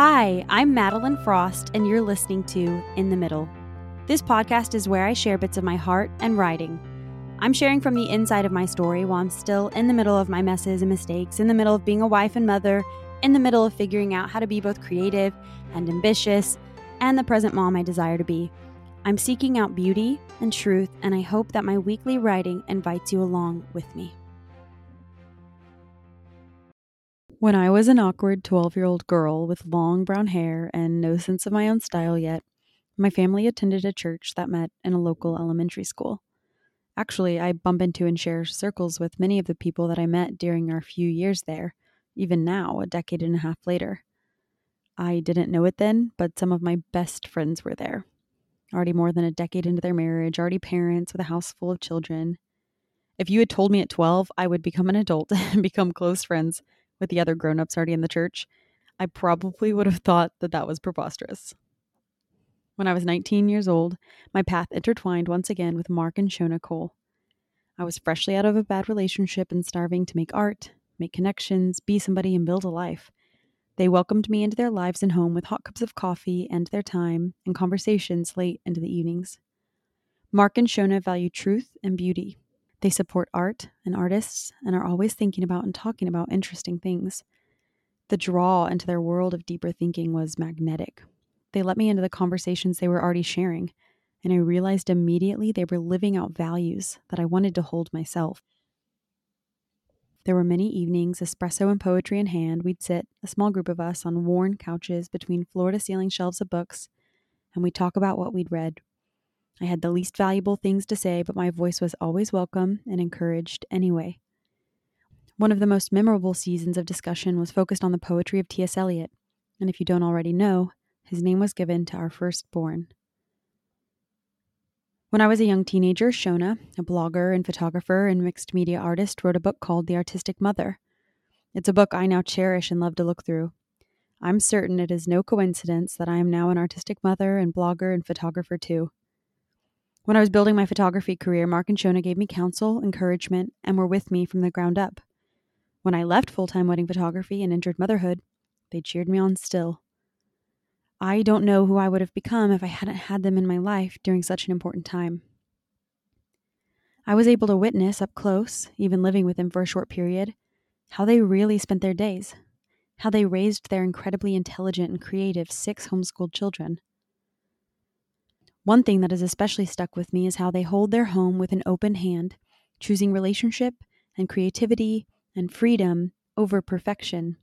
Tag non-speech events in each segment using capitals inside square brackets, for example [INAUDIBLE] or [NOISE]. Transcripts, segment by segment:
Hi, I'm Madeline Frost, and you're listening to In the Middle. This podcast is where I share bits of my heart and writing. I'm sharing from the inside of my story while I'm still in the middle of my messes and mistakes, in the middle of being a wife and mother, in the middle of figuring out how to be both creative and ambitious, and the present mom I desire to be. I'm seeking out beauty and truth, and I hope that my weekly writing invites you along with me. When I was an awkward 12 year old girl with long brown hair and no sense of my own style yet, my family attended a church that met in a local elementary school. Actually, I bump into and share circles with many of the people that I met during our few years there, even now, a decade and a half later. I didn't know it then, but some of my best friends were there. Already more than a decade into their marriage, already parents with a house full of children. If you had told me at 12 I would become an adult [LAUGHS] and become close friends with the other grown ups already in the church, I probably would have thought that that was preposterous. When I was 19 years old, my path intertwined once again with Mark and Shona Cole. I was freshly out of a bad relationship and starving to make art, make connections, be somebody, and build a life. They welcomed me into their lives and home with hot cups of coffee and their time and conversations late into the evenings. Mark and Shona value truth and beauty, they support art and artists and are always thinking about and talking about interesting things. The draw into their world of deeper thinking was magnetic. They let me into the conversations they were already sharing, and I realized immediately they were living out values that I wanted to hold myself. There were many evenings, espresso and poetry in hand, we'd sit, a small group of us, on worn couches between floor to ceiling shelves of books, and we'd talk about what we'd read, I had the least valuable things to say, but my voice was always welcome and encouraged anyway. One of the most memorable seasons of discussion was focused on the poetry of T.S. Eliot, and if you don't already know, his name was given to our firstborn. When I was a young teenager, Shona, a blogger and photographer and mixed media artist, wrote a book called The Artistic Mother. It's a book I now cherish and love to look through. I'm certain it is no coincidence that I am now an artistic mother and blogger and photographer too. When I was building my photography career, Mark and Shona gave me counsel, encouragement, and were with me from the ground up. When I left full time wedding photography and entered motherhood, they cheered me on still. I don't know who I would have become if I hadn't had them in my life during such an important time. I was able to witness up close, even living with them for a short period, how they really spent their days, how they raised their incredibly intelligent and creative six homeschooled children. One thing that has especially stuck with me is how they hold their home with an open hand, choosing relationship and creativity and freedom over perfection.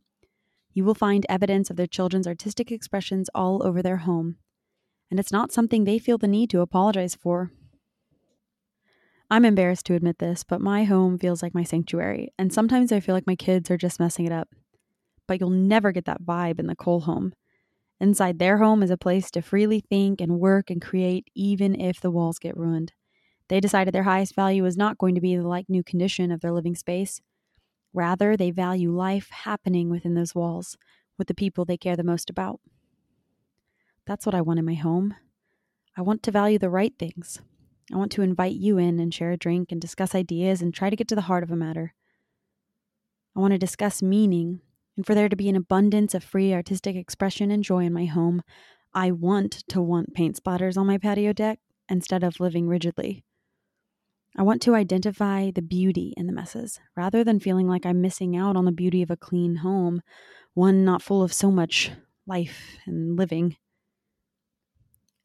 You will find evidence of their children's artistic expressions all over their home, and it's not something they feel the need to apologize for. I'm embarrassed to admit this, but my home feels like my sanctuary, and sometimes I feel like my kids are just messing it up. But you'll never get that vibe in the Cole home. Inside their home is a place to freely think and work and create, even if the walls get ruined. They decided their highest value was not going to be the like new condition of their living space. Rather, they value life happening within those walls with the people they care the most about. That's what I want in my home. I want to value the right things. I want to invite you in and share a drink and discuss ideas and try to get to the heart of a matter. I want to discuss meaning and for there to be an abundance of free artistic expression and joy in my home, I want to want paint splatters on my patio deck instead of living rigidly. I want to identify the beauty in the messes rather than feeling like I'm missing out on the beauty of a clean home, one not full of so much life and living.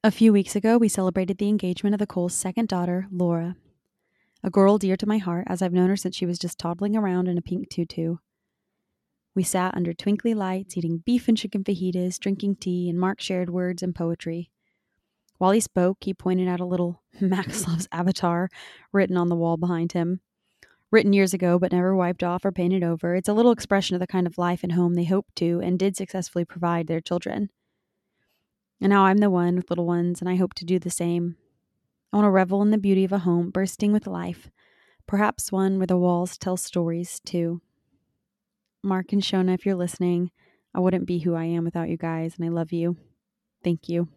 A few weeks ago, we celebrated the engagement of the Cole's second daughter, Laura, a girl dear to my heart as I've known her since she was just toddling around in a pink tutu. We sat under twinkly lights, eating beef and chicken fajitas, drinking tea, and Mark shared words and poetry. While he spoke, he pointed out a little [LAUGHS] Maxlov's avatar written on the wall behind him. Written years ago, but never wiped off or painted over, it's a little expression of the kind of life and home they hoped to and did successfully provide their children. And now I'm the one with little ones, and I hope to do the same. I want to revel in the beauty of a home bursting with life, perhaps one where the walls tell stories, too. Mark and Shona, if you're listening, I wouldn't be who I am without you guys, and I love you. Thank you.